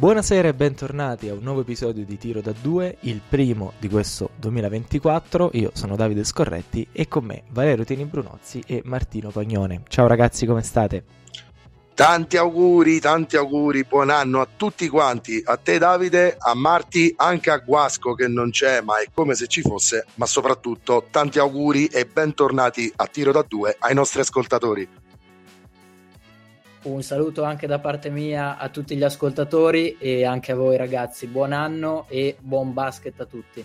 Buonasera e bentornati a un nuovo episodio di Tiro da 2, il primo di questo 2024. Io sono Davide Scorretti e con me Valerio Tini Brunozzi e Martino Pagnone. Ciao ragazzi, come state? Tanti auguri, tanti auguri, buon anno a tutti quanti, a te Davide, a Marti, anche a Guasco che non c'è, ma è come se ci fosse, ma soprattutto tanti auguri e bentornati a Tiro da 2 ai nostri ascoltatori. Un saluto anche da parte mia a tutti gli ascoltatori e anche a voi ragazzi. Buon anno e buon basket a tutti.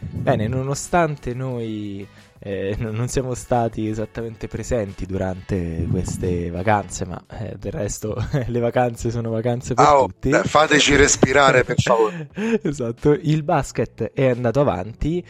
Bene, nonostante noi eh, non siamo stati esattamente presenti durante queste vacanze, ma eh, del resto le vacanze sono vacanze per oh, tutti. Beh, fateci respirare per favore. esatto, il basket è andato avanti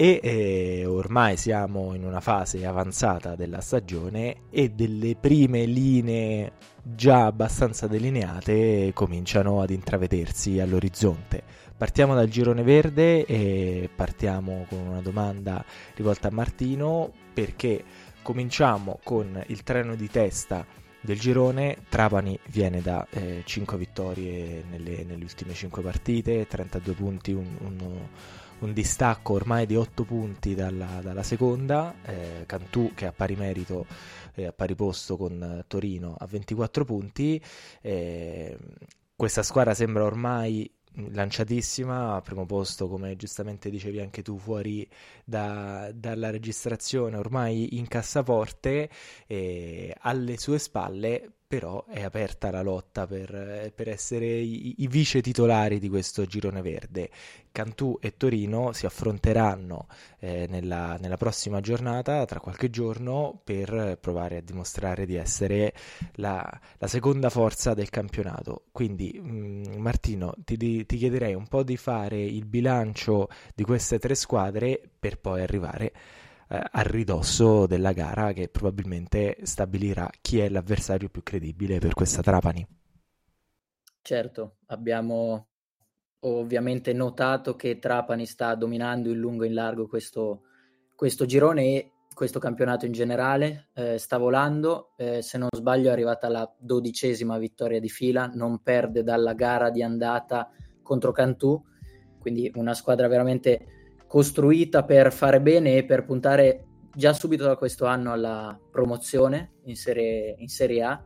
e eh, ormai siamo in una fase avanzata della stagione e delle prime linee già abbastanza delineate cominciano ad intravedersi all'orizzonte. Partiamo dal girone verde e partiamo con una domanda rivolta a Martino perché cominciamo con il treno di testa del girone. Trapani viene da eh, 5 vittorie nelle, nelle, ultime 5 partite, 32 punti, un, un un distacco ormai di 8 punti dalla, dalla seconda, eh, Cantù che ha pari merito eh, a pari posto con Torino a 24 punti. Eh, questa squadra sembra ormai lanciatissima, a primo posto come giustamente dicevi anche tu fuori da, dalla registrazione, ormai in cassaforte, eh, alle sue spalle però è aperta la lotta per, per essere i, i, vice titolari di questo girone verde. Cantù e Torino si affronteranno eh, nella, nella, prossima giornata, tra qualche giorno, per provare a dimostrare di essere la, la seconda forza del campionato. Quindi, mh, mm, Martino, ti, ti chiederei un po' di fare il bilancio di queste tre squadre per poi arrivare eh, a ridosso della gara che probabilmente stabilirà chi è l'avversario più credibile per questa Trapani. Certo, abbiamo ovviamente notato che Trapani sta dominando in lungo e in largo questo, questo girone e questo campionato in generale, eh, sta volando, eh, se non sbaglio è arrivata la dodicesima vittoria di fila, non perde dalla gara di andata contro Cantù, quindi una squadra veramente costruita per fare bene e per puntare già subito da questo anno alla promozione in Serie, in serie A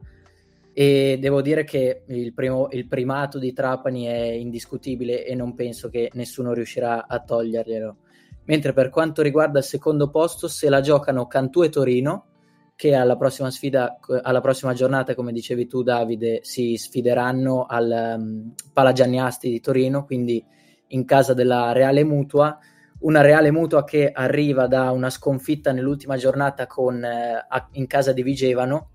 e devo dire che il, primo, il, primato di Trapani è indiscutibile e non penso che nessuno riuscirà a toglierglielo. Mentre per quanto riguarda il secondo posto, se la giocano Cantù e Torino, che alla prossima sfida, alla prossima giornata, come dicevi tu Davide, si sfideranno al um, Palagianniasti di Torino, quindi in casa della Reale Mutua, una Reale Mutua che arriva da una sconfitta nell'ultima giornata con, eh, in casa di Vigevano,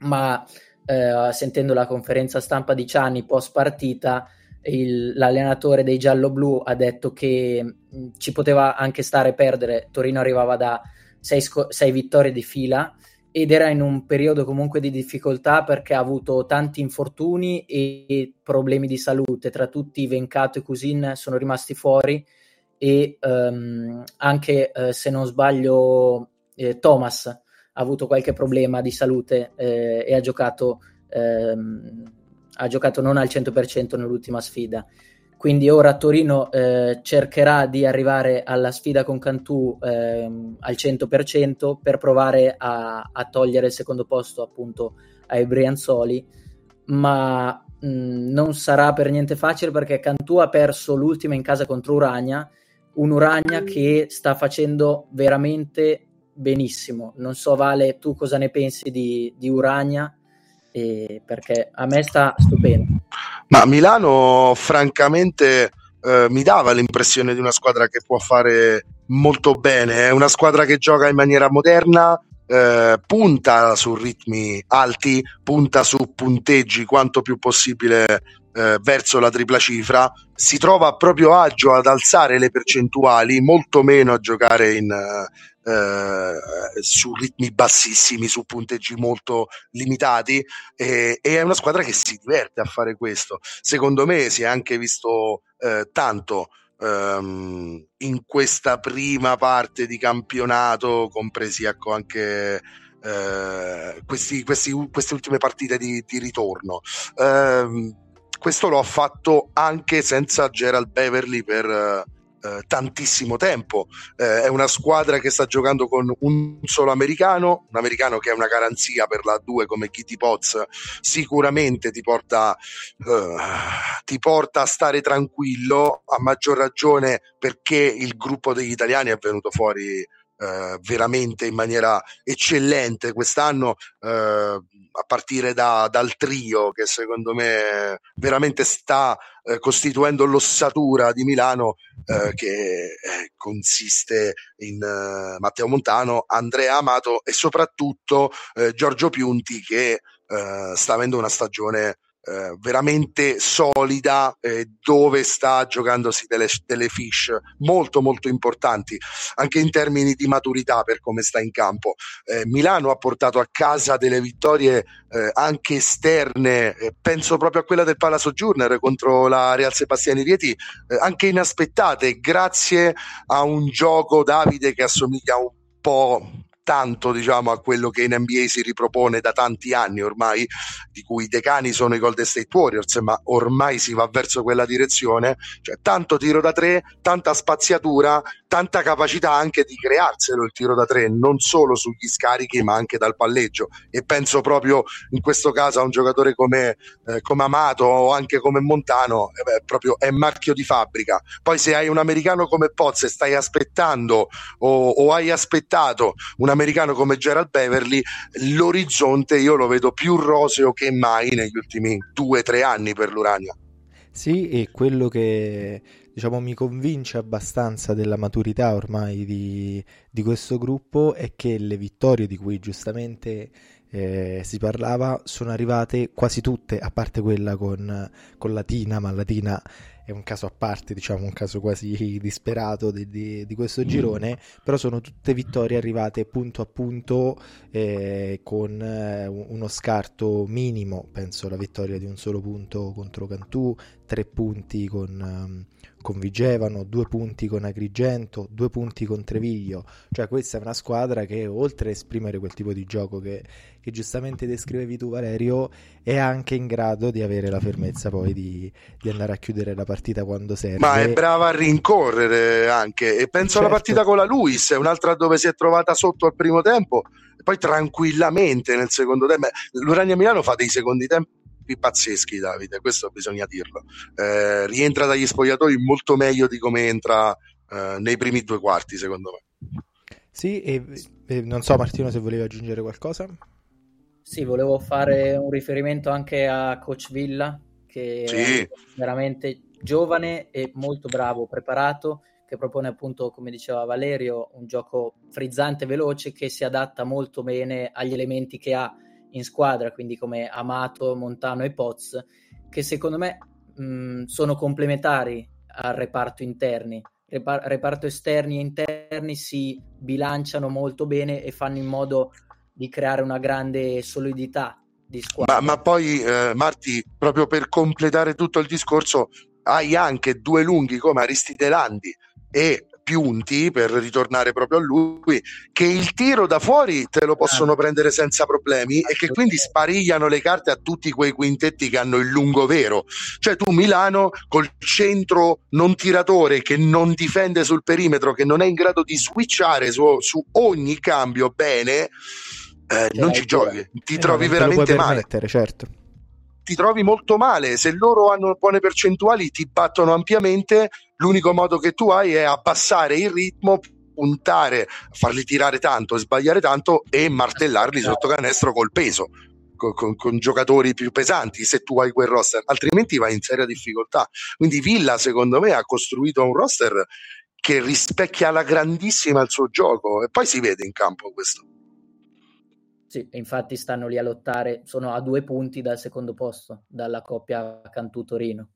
ma eh, sentendo la conferenza stampa di Ciani post partita, il, l'allenatore dei giallo-blu ha detto che mh, mm, ci poteva anche stare perdere. Torino arrivava da sei, sco- sei vittorie di fila ed era in un periodo comunque di difficoltà perché ha avuto tanti infortuni e problemi di salute. Tra tutti Vencato e Cusin sono rimasti fuori e um, anche uh, se non sbaglio eh, Thomas ha avuto qualche problema di salute eh, e ha giocato, ehm, ha giocato non al 100% nell'ultima sfida. Quindi ora Torino eh, cercherà di arrivare alla sfida con Cantù ehm, al 100% per provare a, a, togliere il secondo posto appunto ai Brianzoli, ma mh, non sarà per niente facile perché Cantù ha perso l'ultima in casa contro Uragna un Uragna che sta facendo veramente benissimo. Non so, Vale, tu cosa ne pensi di, di Uragna? Eh, perché a me sta stupendo. Ma Milano, francamente, eh, mi dava l'impressione di una squadra che può fare molto bene. È una squadra che gioca in maniera moderna, eh, punta su ritmi alti, punta su punteggi quanto più possibile eh, verso la tripla cifra, si trova a proprio agio ad alzare le percentuali, molto meno a giocare in, eh, su ritmi bassissimi, su punteggi molto limitati e, e, è una squadra che si diverte a fare questo. Secondo me si è anche visto eh, tanto ehm, in questa prima parte di campionato, compresi ecco, anche eh, questi, questi, queste ultime partite di, di ritorno. Eh, questo lo ha fatto anche senza Gerald Beverly per eh, tantissimo tempo. Eh, è una squadra che sta giocando con un solo americano, un americano che è una garanzia per la 2 come Kitty Potts, sicuramente ti porta, uh, ti porta a stare tranquillo, a maggior ragione perché il gruppo degli italiani è venuto fuori Uh, veramente in maniera eccellente quest'anno. Uh, a partire da, dal trio che secondo me veramente sta eh, costituendo l'ossatura di Milano eh, che eh, consiste in eh, Matteo Montano, Andrea Amato e soprattutto eh, Giorgio Piunti che eh, sta avendo una stagione eh, veramente solida eh, dove sta giocandosi delle, delle fish molto molto importanti anche in termini di maturità per come sta in campo. Eh, Milano ha portato a casa delle vittorie eh, anche esterne eh, penso proprio a quella del Pala Sojourner contro la Real Sebastiani Rieti anche inaspettate grazie a un gioco Davide che assomiglia un po' tanto diciamo, a quello che in NBA si ripropone da tanti anni ormai, di cui i decani sono i Golden State Warriors, ma ormai si va verso quella direzione, cioè tanto tiro da tre, tanta spaziatura, tanta capacità anche di crearselo il tiro da tre, non solo sugli scarichi ma anche dal palleggio e penso proprio in questo caso a un giocatore come, eh, come Amato o anche come Montano, eh beh, proprio è marchio di fabbrica. Poi se hai un americano come Pozz e stai aspettando o, o hai aspettato un americano come Gerald Beverly, l'orizzonte io lo vedo più roseo che mai negli ultimi due o tre anni per l'Urania. Sì, e quello che diciamo, mi convince abbastanza della maturità ormai di, di questo gruppo è che le vittorie di cui giustamente eh, si parlava sono arrivate quasi tutte, a parte quella con, con Latina, ma Latina è un caso a parte, diciamo un caso quasi disperato di, di, di questo mm. girone, però sono tutte vittorie arrivate punto a punto eh, con eh, uno scarto minimo, penso la vittoria di un solo punto contro Cantù, tre punti con, um, con Vigevano, due punti con Agrigento, due punti con Treviglio, cioè questa è una squadra che oltre a esprimere quel tipo di gioco che, che giustamente descrivevi tu Valerio, è anche in grado di avere la fermezza poi di, di, andare a chiudere la partita quando serve. Ma è brava a rincorrere anche, e penso certo. alla partita con la Luis, è un'altra dove si è trovata sotto al primo tempo, e poi tranquillamente nel secondo tempo, l'Urania Milano fa dei secondi tempi pazzeschi Davide, questo bisogna dirlo. Eh, rientra dagli spogliatoi molto meglio di come entra eh, nei primi due quarti, secondo me. Sì, e, e, non so Martino se volevi aggiungere qualcosa. Sì, volevo fare un riferimento anche a Coach Villa, che sì. è veramente giovane e molto bravo, preparato, che propone appunto, come diceva Valerio, un gioco frizzante, veloce, che si adatta molto bene agli elementi che ha in squadra, quindi come Amato, Montano e Poz, che secondo me mh, sono complementari al reparto interni. Repar- reparto esterni e interni si bilanciano molto bene e fanno in modo di creare una grande solidità di squadra. Ma, ma poi, eh, Marti, proprio per completare tutto il discorso, hai anche due lunghi come Aristide Landi e punti per ritornare proprio a lui che il tiro da fuori te lo possono ah. prendere senza problemi e che quindi sparigliano le carte a tutti quei quintetti che hanno il lungo vero. Cioè tu Milano col centro non tiratore che non difende sul perimetro che non è in grado di switchare su, su ogni cambio bene eh, non ci giochi ti eh, trovi veramente male. certo ti trovi molto male. Se loro hanno buone percentuali, ti battono ampiamente. L'unico modo che tu hai è abbassare il ritmo, puntare, farli tirare tanto, sbagliare tanto e martellarli sotto canestro col peso. Con, con, con, giocatori più pesanti se tu hai quel roster, altrimenti vai in seria difficoltà. Quindi Villa, secondo me, ha costruito un roster che rispecchia alla grandissima il suo gioco e poi si vede in campo questo. Sì, infatti stanno lì a lottare, sono a due punti dal secondo posto, dalla coppia Cantù-Torino.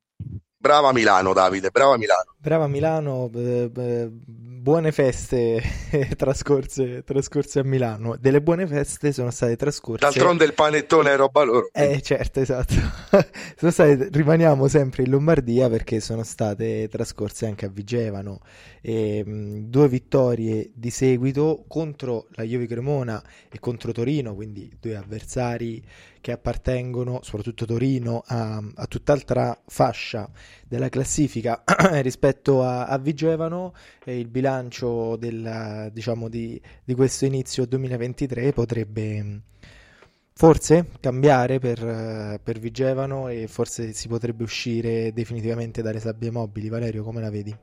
Brava Milano, Davide, brava Milano. Brava Milano, eh, buone feste trascorse, trascorse, a Milano. Delle buone feste sono state trascorse. D'altronde il panettone è roba loro. Eh, certo, esatto. state, rimaniamo sempre in Lombardia perché sono state trascorse anche a Vigevano. E, mh, due vittorie di seguito contro la Juve Cremona e contro Torino, quindi due avversari che appartengono, soprattutto Torino, a, a tutt'altra fascia della classifica rispetto a, a Vigevano. E il bilancio del, diciamo, di, di questo inizio 2023 potrebbe forse cambiare per, per, Vigevano e forse si potrebbe uscire definitivamente dalle sabbie mobili. Valerio, come la vedi?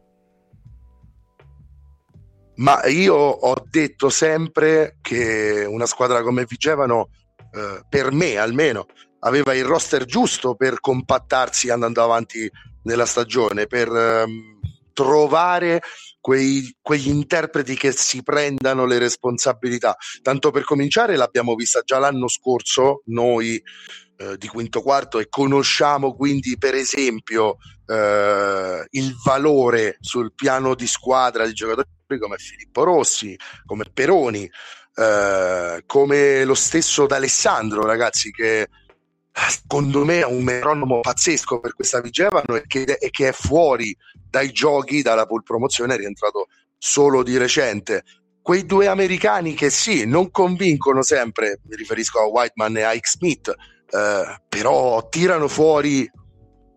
Ma io ho detto sempre che una squadra come Vigevano eh, per me almeno, aveva il roster giusto per compattarsi andando avanti nella stagione, per ehm, trovare quei, quegli interpreti che si prendano le responsabilità. Tanto per cominciare l'abbiamo vista già l'anno scorso, noi eh, di quinto quarto, e conosciamo quindi per esempio eh, il valore sul piano di squadra di giocatori come Filippo Rossi, come Peroni, eh, come lo stesso D'Alessandro, ragazzi, che secondo me è un metronomo pazzesco per questa Vigevano e che, e che è fuori dai giochi, dalla pole promozione, è rientrato solo di recente. Quei due americani che sì, non convincono sempre, mi riferisco a Whiteman e a Ike Smith, eh, però tirano fuori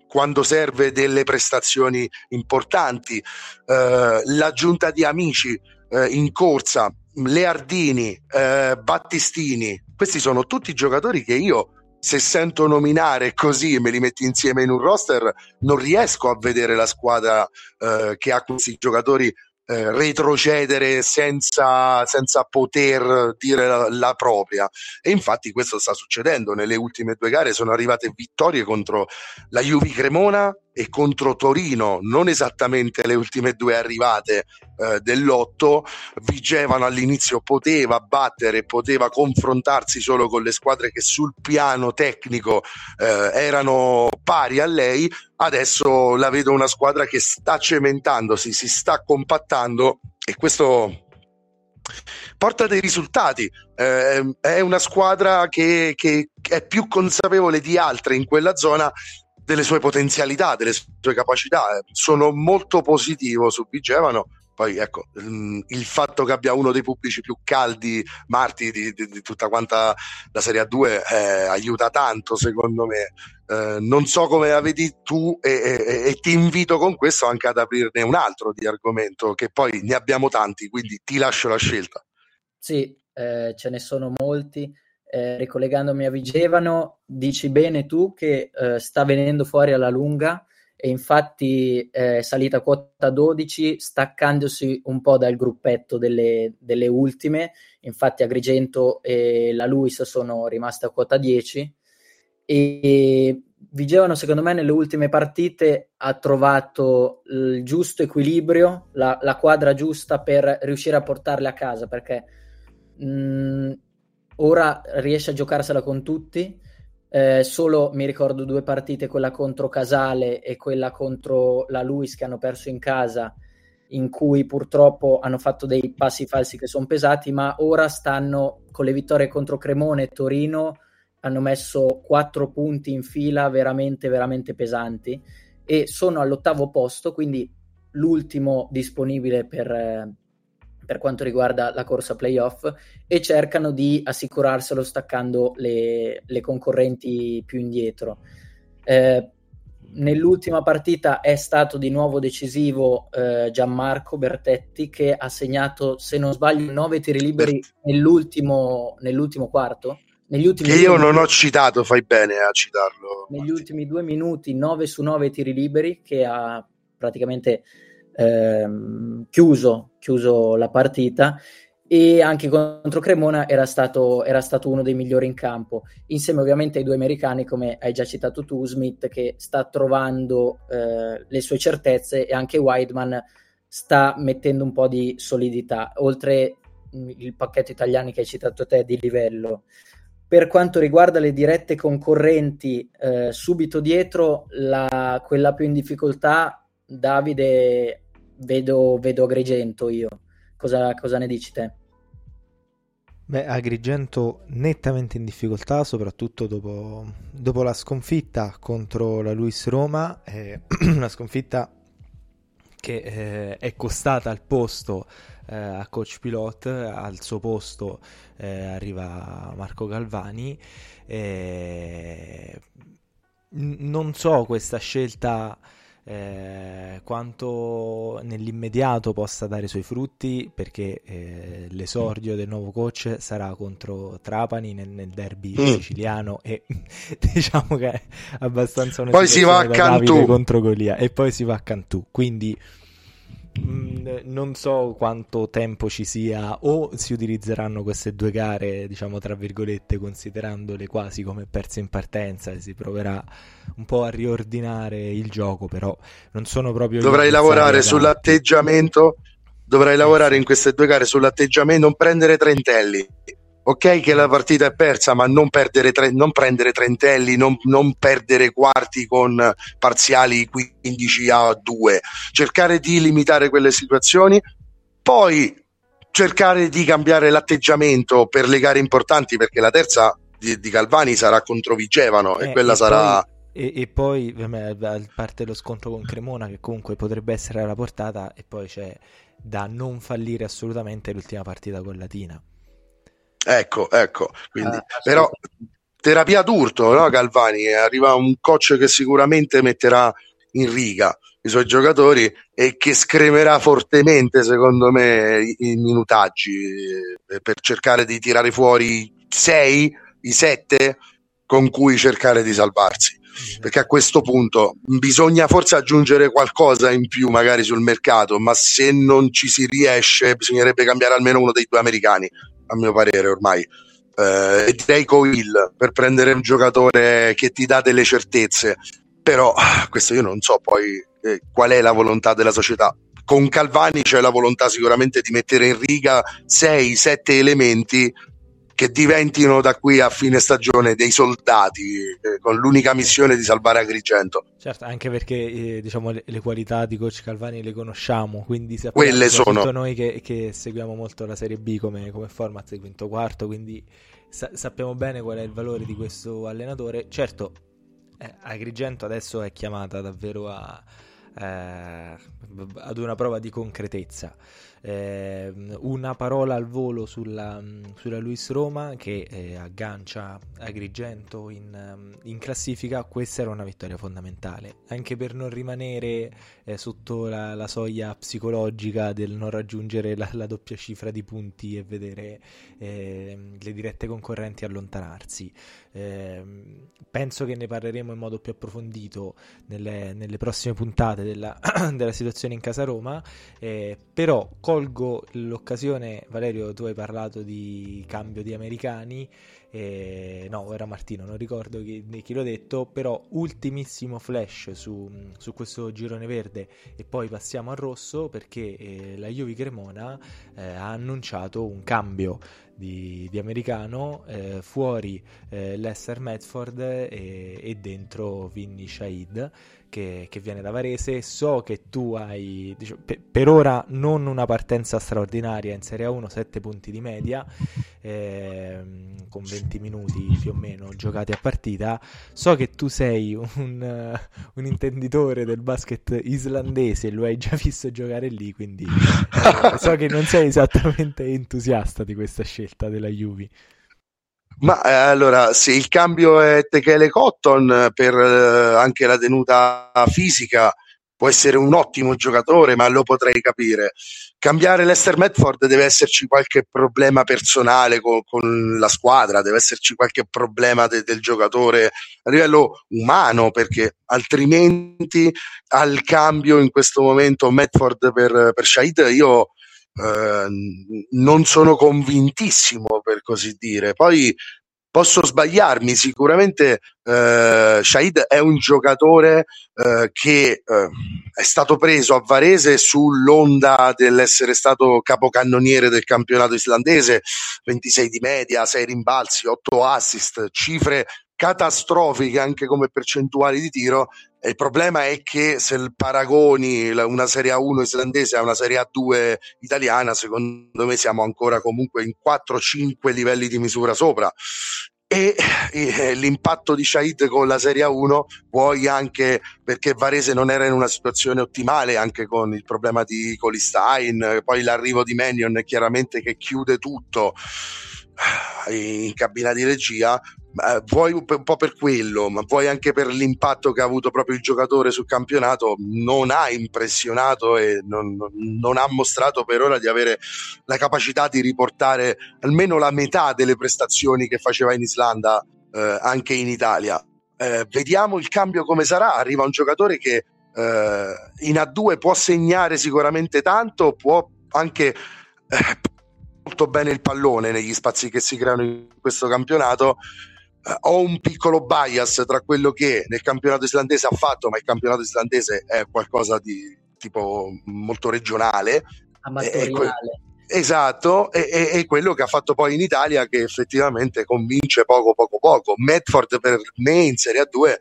quando serve delle prestazioni importanti. Eh, l'aggiunta di amici eh, in corsa Leardini, eh, Battistini, questi sono tutti giocatori che io se sento nominare così e me li metti insieme in un roster, non riesco a vedere la squadra eh, che ha questi giocatori eh, retrocedere senza, senza, poter dire la, la, propria. E infatti questo sta succedendo. Nelle ultime due gare sono arrivate vittorie contro la Juve Cremona e contro Torino, non esattamente le ultime due arrivate eh, dell'otto, Vigevano all'inizio poteva battere, poteva confrontarsi solo con le squadre che sul piano tecnico eh, erano pari a lei, adesso la vedo una squadra che sta cementandosi, si sta compattando e questo porta dei risultati. Eh, è una squadra che, che, è più consapevole di altre in quella zona delle sue potenzialità, delle sue capacità. Sono molto positivo su Vigevano. Poi ecco, mm, il fatto che abbia uno dei pubblici più caldi, Marti, di, di, di tutta quanta la Serie A2 eh, aiuta tanto secondo me. Eh, non so come la vedi tu e, e, e, ti invito con questo anche ad aprirne un altro di argomento, che poi ne abbiamo tanti, quindi ti lascio la scelta. Sì, eh, ce ne sono molti eh, ricollegandomi a Vigevano, dici bene tu che eh, sta venendo fuori alla lunga e infatti eh, è salita a quota 12 staccandosi un po' dal gruppetto delle, delle, ultime, infatti Agrigento e la Luis sono rimaste a quota 10 e Vigevano secondo me nelle ultime partite ha trovato il giusto equilibrio, la, la quadra giusta per riuscire a portarle a casa perché mh, mm, ora riesce a giocarsela con tutti. Eh, solo mi ricordo due partite, quella contro Casale e quella contro la Luis che hanno perso in casa, in cui purtroppo hanno fatto dei passi falsi che sono pesati, ma ora stanno con le vittorie contro Cremone e Torino, hanno messo quattro punti in fila veramente, veramente pesanti e sono all'ottavo posto, quindi l'ultimo disponibile per, eh, per quanto riguarda la corsa playoff e cercano di assicurarselo staccando le, le concorrenti più indietro. Eh, nell'ultima partita è stato di nuovo decisivo eh, Gianmarco Bertetti che ha segnato, se non sbaglio, nove tiri liberi nell'ultimo, nell'ultimo quarto. Negli ultimi che io non ho citato, fai bene a citarlo. Negli Martin. ultimi due minuti, 9 su 9 tiri liberi, che ha praticamente ehm, chiuso, chiuso la partita e anche contro Cremona era stato, era stato, uno dei migliori in campo, insieme ovviamente ai due americani, come hai già citato tu, Smith, che sta trovando eh, le sue certezze e anche Weidman sta mettendo un po' di solidità, oltre il pacchetto italiani che hai citato te di livello. Per quanto riguarda le dirette concorrenti, eh, subito dietro la, quella più in difficoltà, Davide vedo, vedo Agrigento io. Cosa, cosa ne dici te? Beh, Agrigento nettamente in difficoltà, soprattutto dopo, dopo la sconfitta contro la Luis Roma, eh, una sconfitta che eh, è costata al posto eh, a coach pilot, al suo posto eh, arriva Marco Galvani. non so questa scelta eh, quanto nell'immediato possa dare i suoi frutti perché eh, l'esordio del nuovo coach sarà contro Trapani nel, nel derby mm. siciliano e diciamo che è abbastanza una poi si va a Cantù contro Golia e poi si va a Cantù quindi Mm, non so quanto tempo ci sia o si utilizzeranno queste due gare, diciamo tra virgolette, considerandole quasi come perse in partenza e si proverà un po' a riordinare il gioco, però non sono proprio... Dovrai lavorare da... sull'atteggiamento, dovrai lavorare in queste due gare sull'atteggiamento, non prendere trentelli ok che la partita è persa, ma non, perdere tre, non prendere trentelli, non, non, perdere quarti con parziali 15 a 2, cercare di limitare quelle situazioni, poi cercare di cambiare l'atteggiamento per le gare importanti, perché la terza di, di Calvani sarà contro Vigevano eh, e quella e sarà... Poi... E, e, poi, a parte lo scontro con Cremona, che comunque potrebbe essere alla portata, e poi c'è da non fallire assolutamente l'ultima partita con Latina. Ecco, ecco. Quindi, ah, però terapia d'urto, no, Galvani? Arriva un coach che sicuramente metterà in riga i suoi giocatori e che scremerà fortemente, secondo me, i, i minutaggi eh, per cercare di tirare fuori sei, i sette con cui cercare di salvarsi. Perché a questo punto bisogna forse aggiungere qualcosa in più, magari sul mercato, ma se non ci si riesce, bisognerebbe cambiare almeno uno dei due americani a mio parere ormai. Eh, e direi Coil per prendere un giocatore che ti dà delle certezze, però questo io non so poi eh, qual è la volontà della società. Con Calvani c'è la volontà sicuramente di mettere in riga 6-7 elementi che diventino da qui a fine stagione dei soldati eh, con l'unica missione di salvare Agrigento. Certo, anche perché eh, diciamo, le, le, qualità di coach Calvani le conosciamo, quindi sappiamo Quelle sono. noi che, che, seguiamo molto la Serie B come, come format di quinto quarto, quindi sa- sappiamo bene qual è il valore di questo allenatore. Certo, eh, Agrigento adesso è chiamata davvero a, eh, ad una prova di concretezza. Eh, una parola al volo sulla, sulla Luis Roma che eh, aggancia Agrigento in, in, classifica, questa era una vittoria fondamentale, anche per non rimanere eh, sotto la, la, soglia psicologica del non raggiungere la, la doppia cifra di punti e vedere ehm, le dirette concorrenti allontanarsi. Ehm, penso che ne parleremo in modo più approfondito nelle, nelle prossime puntate della, della, situazione in casa Roma, eh, però colgo l'occasione, Valerio, tu hai parlato di cambio di americani, eh, no, era Martino, non ricordo chi, chi l'ho detto, però ultimissimo flash su, su, questo girone verde. E poi passiamo al rosso perché eh, la Juve Cremona eh, ha annunciato un cambio di, di americano, eh, fuori eh, Lester Medford e, e, dentro Vinny Shahid che, che, viene da Varese. So che tu hai diciamo, per, per, ora non una partenza straordinaria in Serie 1, 7 punti di media, eh, con 20 minuti più o meno giocati a partita. So che tu sei un, un intenditore del basket islandese lo hai già visto giocare lì, quindi eh, so che non sei esattamente entusiasta di questa scelta della Juve. Ma eh, allora, se il cambio è Techele Cotton per eh, anche la tenuta fisica, può essere un ottimo giocatore, ma lo potrei capire. Cambiare Lester Medford deve esserci qualche problema personale con, con la squadra, deve esserci qualche problema de, del giocatore a livello umano, perché altrimenti al cambio in questo momento Medford per, per Shahid io eh, non sono convintissimo per così dire. Poi posso sbagliarmi, sicuramente eh, Shahid è un giocatore eh, che eh, è stato preso a Varese sull'onda dell'essere stato capocannoniere del campionato islandese, 26 di media, 6 rimbalzi, 8 assist, cifre catastrofiche anche come percentuali di tiro il problema è che se paragoni una Serie A1 islandese a una Serie A2 italiana, secondo me siamo ancora comunque in 4-5 livelli di misura sopra. E l'impatto di Shahid con la Serie A1, poi anche perché Varese non era in una situazione ottimale, anche con il problema di Colistein, poi l'arrivo di Mannion chiaramente che chiude tutto in cabina di regia, eh, vuoi un po' per quello, ma vuoi anche per l'impatto che ha avuto proprio il giocatore sul campionato, non ha impressionato e non, non, ha mostrato per ora di avere la capacità di riportare almeno la metà delle prestazioni che faceva in Islanda eh, anche in Italia. Eh, vediamo il cambio come sarà. Arriva un giocatore che eh, in A2 può segnare sicuramente tanto, può anche eh, molto bene il pallone negli spazi che si creano in questo campionato Uh, ho un piccolo bias tra quello che nel campionato islandese ha fatto, ma il campionato islandese è qualcosa di tipo molto regionale. Amatoriale. Esatto, e, e, e, quello che ha fatto poi in Italia che effettivamente convince poco poco poco. Medford per me in Serie A2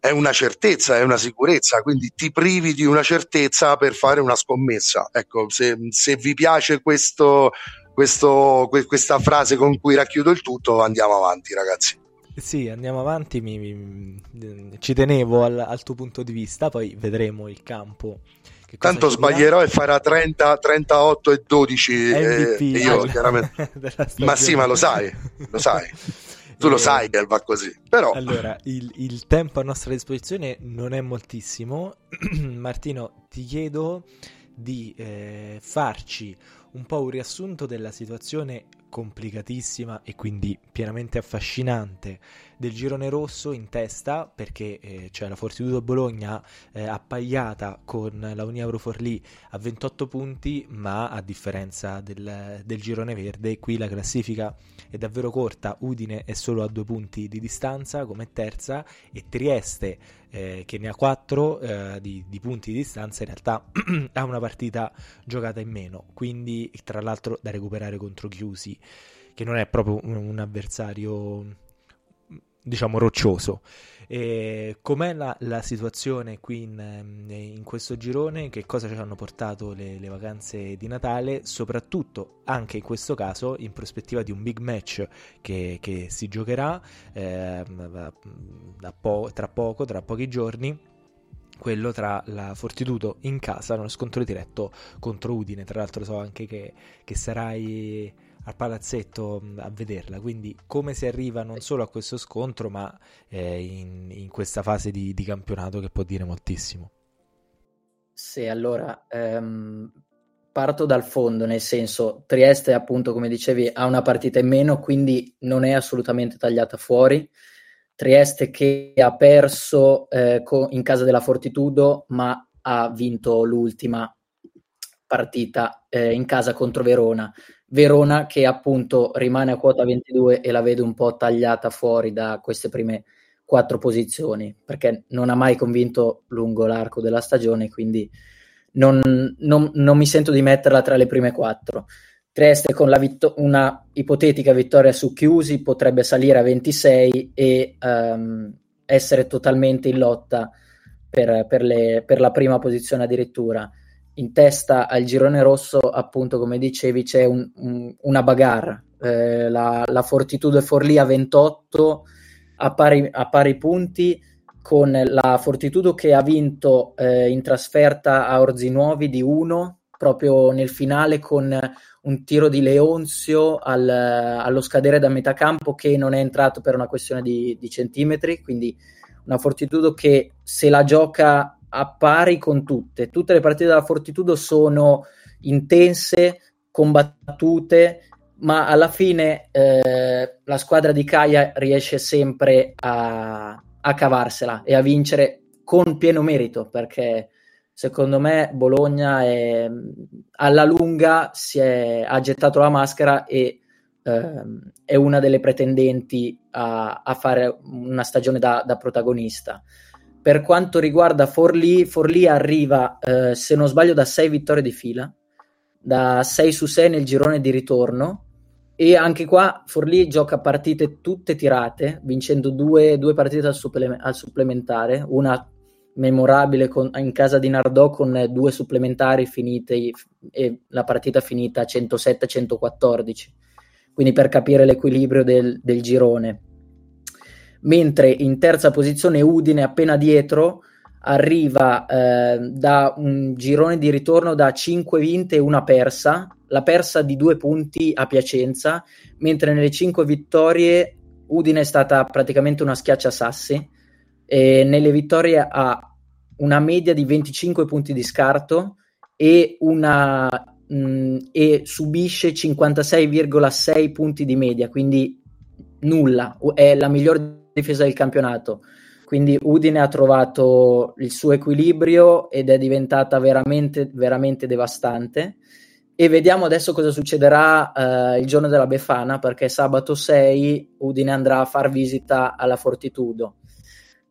è una certezza, è una sicurezza, quindi ti privi di una certezza per fare una scommessa. Ecco, se, se vi piace questo, questo, questa frase con cui racchiudo il tutto, andiamo avanti ragazzi. Sì, andiamo avanti, mi, mi, ci tenevo al, al, tuo punto di vista, poi vedremo il campo. Tanto sbaglierò e farà 30, 38 e 12 MVP, eh, io chiaramente... ma sì, ma lo sai, lo sai. Tu lo eh, sai che va così, però... Allora, il, il tempo a nostra disposizione non è moltissimo. Martino, ti chiedo di eh, farci un po' un riassunto della situazione complicatissima e quindi pienamente affascinante del girone rosso in testa perché eh, cioè la Fortitudo Bologna eh, appaiata con la Uniauro Forlì a 28 punti ma a differenza del, del, girone verde qui la classifica è davvero corta. Udine è solo a due punti di distanza come terza e Trieste eh, che ne ha 4 eh, di, di, punti di distanza, in realtà ha una partita giocata in meno, quindi tra l'altro da recuperare contro Chiusi, che non è proprio un, un avversario diciamo roccioso. E com'è la, la, situazione qui in, in, questo girone? Che cosa ci hanno portato le, le, vacanze di Natale? Soprattutto anche in questo caso in prospettiva di un big match che, che si giocherà eh, po- tra poco, tra pochi giorni quello tra la Fortitudo in casa, nello scontro diretto contro Udine. Tra l'altro so anche che, che sarai al palazzetto a vederla. Quindi come si arriva non solo a questo scontro, ma eh, in, in, questa fase di, di, campionato che può dire moltissimo. Sì, allora ehm, parto dal fondo, nel senso Trieste appunto come dicevi ha una partita in meno, quindi non è assolutamente tagliata fuori. Trieste che ha perso eh, in casa della Fortitudo, ma ha vinto l'ultima partita eh, in casa contro Verona. Verona che appunto rimane a quota 22 e la vedo un po' tagliata fuori da queste prime quattro posizioni perché non ha mai convinto lungo l'arco della stagione quindi non, non, non mi sento di metterla tra le prime quattro Trieste con vitto- una ipotetica vittoria su Chiusi potrebbe salire a 26 e um, essere totalmente in lotta per, per, le, per la prima posizione addirittura in testa al girone rosso, appunto, come dicevi, c'è un, un, una bagarre. Eh, la, la Fortitudo Forlì a 28 a pari, a pari, punti con la Fortitudo che ha vinto eh, in trasferta a Orzinuovi di 1 proprio nel finale con un tiro di Leonzio al, allo scadere da metà campo che non è entrato per una questione di, di centimetri, quindi una Fortitudo che se la gioca a pari con tutte. Tutte le partite della Fortitudo sono intense, combattute, ma alla fine eh, la squadra di Caia riesce sempre a, a cavarsela e a vincere con pieno merito perché secondo me Bologna è, alla lunga si è, ha gettato la maschera e eh, è una delle pretendenti a, a fare una stagione da, da protagonista. Per quanto riguarda Forlì, Forlì arriva, eh, se non sbaglio, da 6 vittorie di fila, da 6 su 6 nel girone di ritorno. E anche qua Forlì gioca partite tutte tirate, vincendo due, due partite al, supple- al, supplementare, una memorabile con, in casa di Nardò con due supplementari finite e la partita finita 107-114, quindi per capire l'equilibrio del, del girone. Mentre in terza posizione Udine appena dietro arriva eh, da un girone di ritorno da 5 vinte e una persa, la persa di due punti a Piacenza, mentre nelle 5 vittorie Udine è stata praticamente una schiaccia sassi. E nelle vittorie ha una media di 25 punti di scarto e, una, mh, e subisce 56,6 punti di media, quindi nulla, è la miglior difesa del campionato. Quindi Udine ha trovato il suo equilibrio ed è diventata veramente, veramente devastante. E vediamo adesso cosa succederà eh, il giorno della Befana, perché sabato 6 Udine andrà a far visita alla Fortitudo.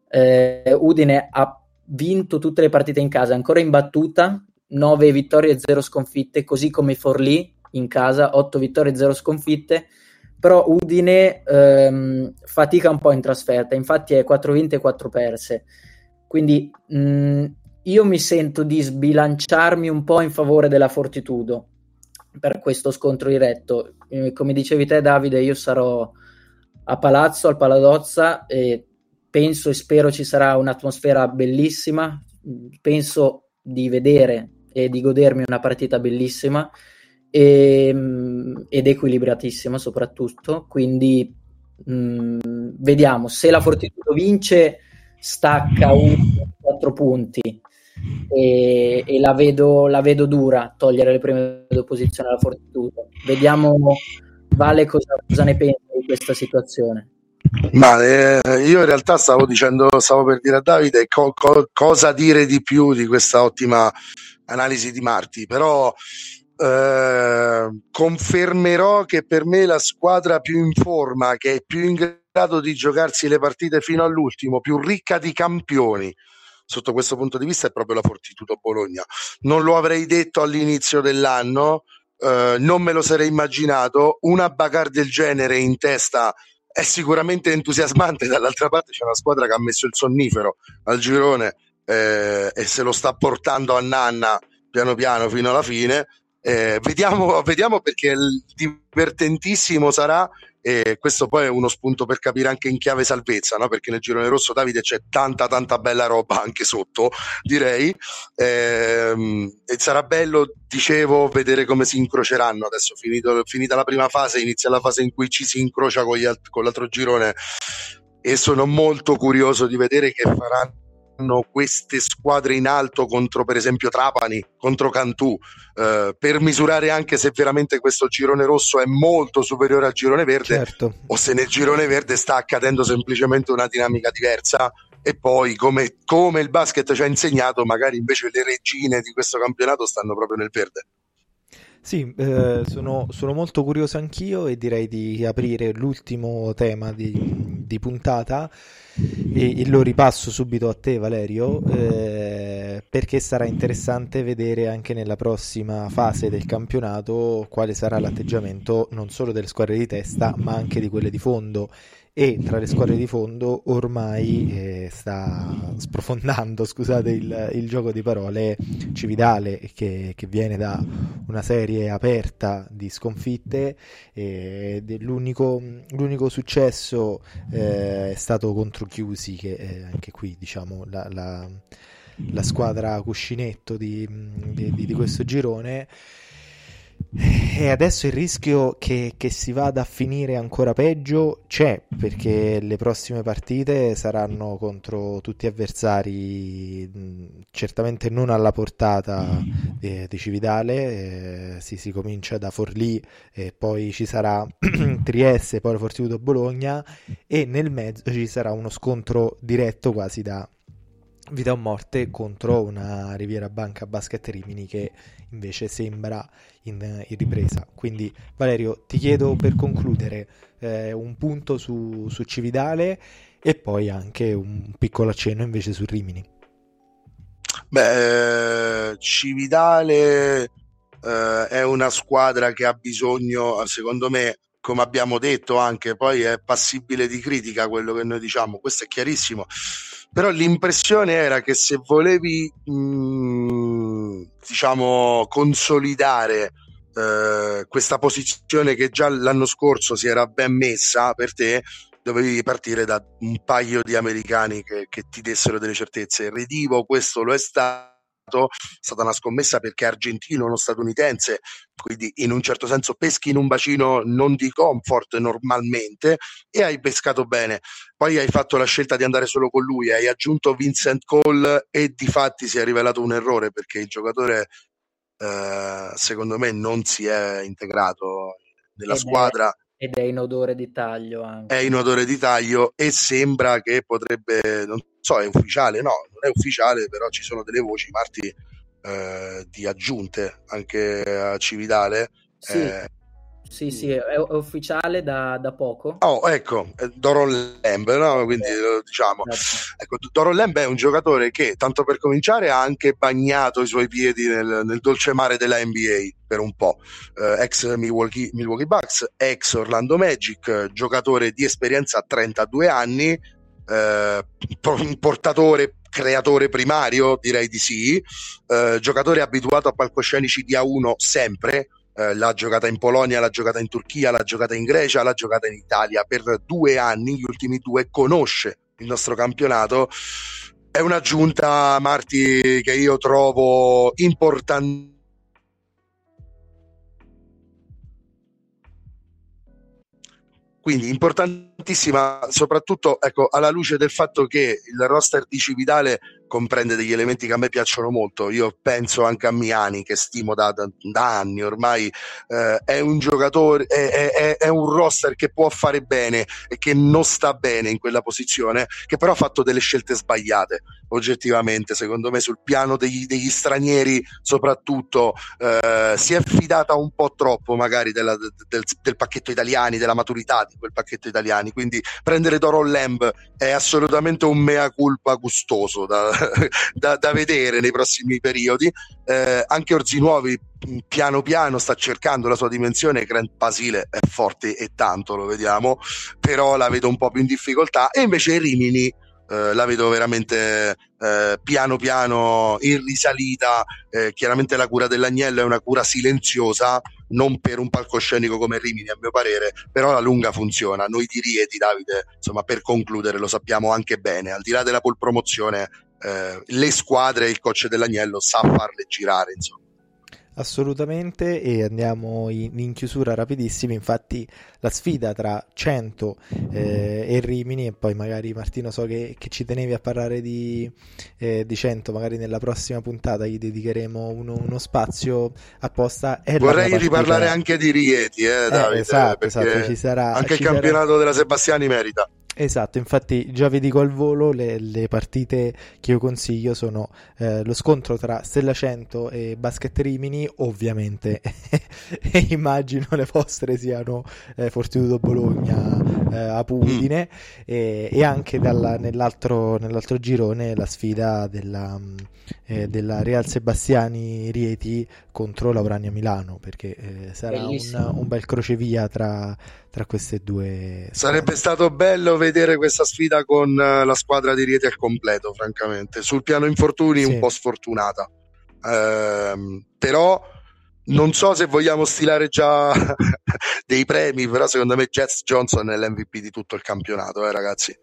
Eh, Udine ha vinto tutte le partite in casa, ancora imbattuta, 9 vittorie e 0 sconfitte, così come Forlì in casa, 8 vittorie e 0 sconfitte, però Udine ehm, fatica un po' in trasferta, infatti è 4 vinte e 4 perse, quindi mh, io mi sento di sbilanciarmi un po' in favore della Fortitudo per questo scontro diretto. Eh, come dicevi te Davide, io sarò a Palazzo, al Paladozza e penso e spero ci sarà un'atmosfera bellissima, penso di vedere e di godermi una partita bellissima e, ehm, ed equilibratissima soprattutto, quindi mh, mm, vediamo se la Fortitudo vince stacca un 4 punti e, e la, vedo, la, vedo, dura togliere le prime due posizioni alla Fortitudo. Vediamo Vale cosa, cosa ne pensa di questa situazione. Ma eh, io in realtà stavo dicendo, stavo per dire a Davide co- co- cosa dire di più di questa ottima analisi di Marti, però eh, confermerò che per me la squadra più in forma, che è più in grado di giocarsi le partite fino all'ultimo, più ricca di campioni, sotto questo punto di vista è proprio la Fortitudo Bologna. Non lo avrei detto all'inizio dell'anno, eh, non me lo sarei immaginato, una bagarre del genere in testa è sicuramente entusiasmante. Dall'altra parte c'è una squadra che ha messo il sonnifero al girone eh, e se lo sta portando a nanna piano piano fino alla fine. Eh, vediamo, vediamo perché divertentissimo sarà e questo poi è uno spunto per capire anche in chiave salvezza, no? perché nel girone rosso Davide c'è tanta tanta bella roba anche sotto, direi. Ehm, e sarà bello, dicevo, vedere come si incroceranno. Adesso finito, finita la prima fase, inizia la fase in cui ci si incrocia con, alt- con l'altro girone e sono molto curioso di vedere che faranno queste squadre in alto contro per esempio Trapani, contro Cantù, eh, per misurare anche se veramente questo girone rosso è molto superiore al girone verde certo. o se nel girone verde sta accadendo semplicemente una dinamica diversa e poi come, come il basket ci ha insegnato magari invece le regine di questo campionato stanno proprio nel verde. Sì, eh, sono, sono, molto curioso anch'io e direi di aprire l'ultimo tema di, di puntata e, e, lo ripasso subito a te Valerio eh, perché sarà interessante vedere anche nella prossima fase del campionato quale sarà l'atteggiamento non solo delle squadre di testa ma anche di quelle di fondo e tra le squadre di fondo ormai eh, sta sprofondando scusate il, il, gioco di parole Cividale che, che, viene da una serie aperta di sconfitte e l'unico, l'unico successo eh, è stato contro Chiusi che è anche qui diciamo la, la, la squadra cuscinetto di, di, di questo girone e adesso il rischio che, che, si vada a finire ancora peggio c'è perché le prossime partite saranno contro tutti avversari certamente non alla portata eh, di Cividale, eh, si, si, comincia da Forlì e poi ci sarà Trieste, poi Fortitudo Bologna e nel mezzo ci sarà uno scontro diretto quasi da vita o morte contro una Riviera Banca Basket Rimini che invece sembra in, in ripresa. Quindi Valerio, ti chiedo per concludere eh, un punto su, su, Cividale e poi anche un piccolo accenno invece su Rimini. Beh, Cividale eh, è una squadra che ha bisogno, secondo me, come abbiamo detto anche, poi è passibile di critica quello che noi diciamo, questo è chiarissimo, però l'impressione era che se volevi, mh, mm, diciamo, consolidare eh, questa posizione che già l'anno scorso si era ben messa per te, dovevi partire da un paio di americani che, che ti dessero delle certezze. Redivo questo lo è stato è stata una scommessa perché è argentino, non statunitense, quindi in un certo senso peschi in un bacino non di comfort normalmente e hai pescato bene. Poi hai fatto la scelta di andare solo con lui, hai aggiunto Vincent Cole e di fatti si è rivelato un errore perché il giocatore eh, secondo me non si è integrato nella squadra. Ed è in odore di taglio anche. È in odore di taglio e sembra che potrebbe, non so, è ufficiale? No, non è ufficiale, però ci sono delle voci, Marti, eh, di aggiunte anche a Cividale. Sì. Eh, sì, sì, è, è ufficiale da, da, poco. Oh, ecco, Doron Lamb, no? Quindi eh, diciamo, certo. ecco, Doron Lamb è un giocatore che, tanto per cominciare, ha anche bagnato i suoi piedi nel, nel dolce mare della NBA per un po'. Eh, ex Milwaukee, Milwaukee, Bucks, ex Orlando Magic, giocatore di esperienza a 32 anni, eh, portatore creatore primario, direi di sì, eh, giocatore abituato a palcoscenici di A1 sempre, eh, l'ha giocata in Polonia, l'ha giocata in Turchia, l'ha giocata in Grecia, l'ha giocata in Italia per due anni, gli ultimi due, conosce il nostro campionato. È un'aggiunta, Marti, che io trovo importante quindi importantissima soprattutto ecco, alla luce del fatto che il roster di Cividale comprende degli elementi che a me piacciono molto. Io penso anche a Miani, che stimo da, da, da anni ormai. Eh, è un giocatore, è, è, è, un roster che può fare bene e che non sta bene in quella posizione, che però ha fatto delle scelte sbagliate, oggettivamente, secondo me, sul piano degli, degli stranieri, soprattutto. Eh, si è fidata un po' troppo, magari, della, del, del, pacchetto italiani, della maturità di quel pacchetto italiani. Quindi prendere Doron Lamb è assolutamente un mea culpa gustoso da, da, da vedere nei prossimi periodi. Eh, anche Orzinuovi piano piano sta cercando la sua dimensione. Grant Basile è forte e tanto, lo vediamo, però la vedo un po' più in difficoltà. E invece Rimini eh, la vedo veramente eh, piano piano in risalita. Eh, chiaramente la cura dell'agnello è una cura silenziosa, non per un palcoscenico come Rimini, a mio parere, però la lunga funziona. Noi di Rieti, Davide, insomma, per concludere, lo sappiamo anche bene, al di là della pole promozione, eh, le squadre, il coach dell'agnello sa farle girare, insomma. Assolutamente e andiamo in, in, chiusura rapidissimi, infatti la sfida tra 100 eh, e Rimini e poi magari Martino so che, che ci tenevi a parlare di, eh, di 100, magari nella prossima puntata gli dedicheremo uno, uno spazio apposta. Vorrei riparlare anche di Rieti, eh, eh Davide, esatto, esatto, ci sarà, anche ci il campionato sarà... della Sebastiani merita. Esatto, infatti già vi dico al volo le, le partite che io consiglio sono eh, lo scontro tra Stella 100 e Basket Rimini, ovviamente, e immagino le vostre siano eh, Fortitudo Bologna, eh, Apudine mm. e, e, anche dalla, nell'altro, nell'altro, girone la sfida della, eh, della Real Sebastiani Rieti contro Laurania Milano, perché eh, sarà un, un bel crocevia tra tra queste due. Sarebbe stato bello vedere questa sfida con uh, la squadra di Rieti al completo, francamente. Sul piano infortuni sì. un po' sfortunata. Uh, però non so se vogliamo stilare già dei premi, però secondo me Jets Johnson è l'MVP di tutto il campionato, eh, ragazzi.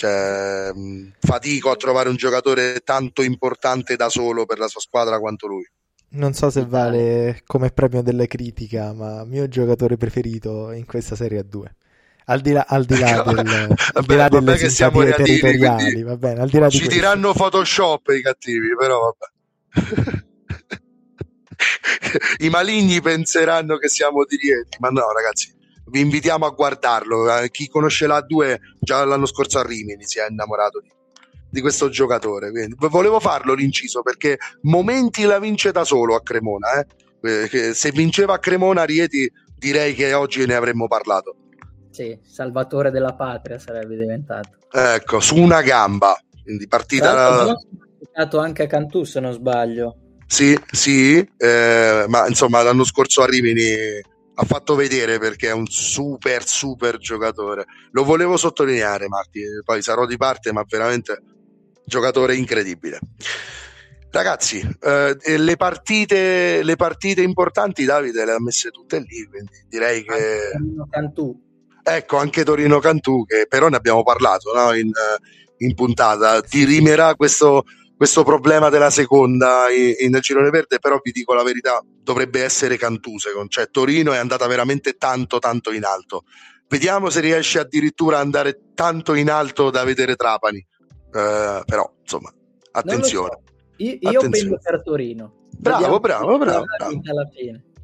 Cioè, fatico a trovare un giocatore tanto importante da solo per la sua squadra quanto lui. Non so se vale come premio della critica, ma mio giocatore preferito in questa Serie A2. Al di là, al di là, del, vabbè, al di là delle che siamo territoriali, va bene, al di là ci diranno Photoshop i cattivi, però vabbè. I maligni penseranno che siamo di Rieti, ma no, ragazzi, vi invitiamo a guardarlo. Eh, chi conosce la 2 già l'anno scorso a Rimini si è innamorato di di questo giocatore. Quindi, volevo farlo l'inciso perché momenti la vince da solo a Cremona. Eh? Se vinceva a Cremona, Rieti, direi che oggi ne avremmo parlato. Sì, salvatore della patria sarebbe diventato. Ecco, su una gamba. Quindi partita. Ha giocato anche a Cantù, se non sbaglio. Sì, sì, eh, ma insomma l'anno scorso a Rimini ha fatto vedere perché è un super super giocatore. Lo volevo sottolineare, Marti, poi sarò di parte, ma veramente giocatore incredibile. Ragazzi, eh, le, partite, le partite importanti Davide le ha messe tutte lì, quindi direi che... Cantù. Ecco, anche Torino Cantù, che però ne abbiamo parlato no? in, in, puntata, dirimerà questo, questo problema della seconda in, in girone verde, però vi dico la verità, dovrebbe essere Cantù, secondo cioè Torino è andata veramente tanto tanto in alto. Vediamo se riesce addirittura ad andare tanto in alto da vedere Trapani. Uh, però, insomma, attenzione. Io, io penso per Torino. Bravo, bravo, bravo.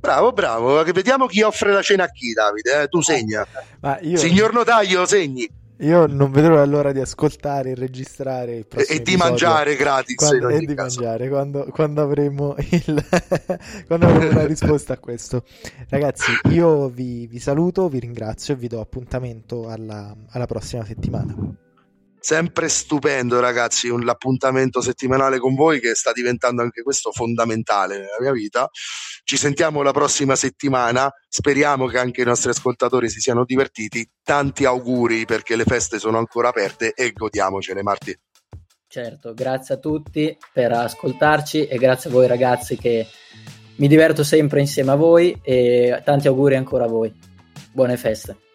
Bravo. Bravo, Vediamo chi offre la cena a chi, Davide. Eh? Tu segna. Io... Signor Notaio, segni. Io non vedrò l'ora di ascoltare e registrare il e di mangiare gratis quando, e di caso. mangiare quando, quando, avremo il, quando avremo una risposta a questo ragazzi io vi, vi, saluto vi ringrazio e vi do appuntamento alla, alla prossima settimana sempre stupendo ragazzi un, l'appuntamento settimanale con voi che sta diventando anche questo fondamentale nella mia vita. Ci sentiamo la prossima settimana. Speriamo che anche i nostri ascoltatori si siano divertiti. Tanti auguri perché le feste sono ancora aperte e godiamocene Marti. Certo grazie a tutti per ascoltarci e grazie a voi ragazzi che mi diverto sempre insieme a voi e tanti auguri ancora a voi. Buone feste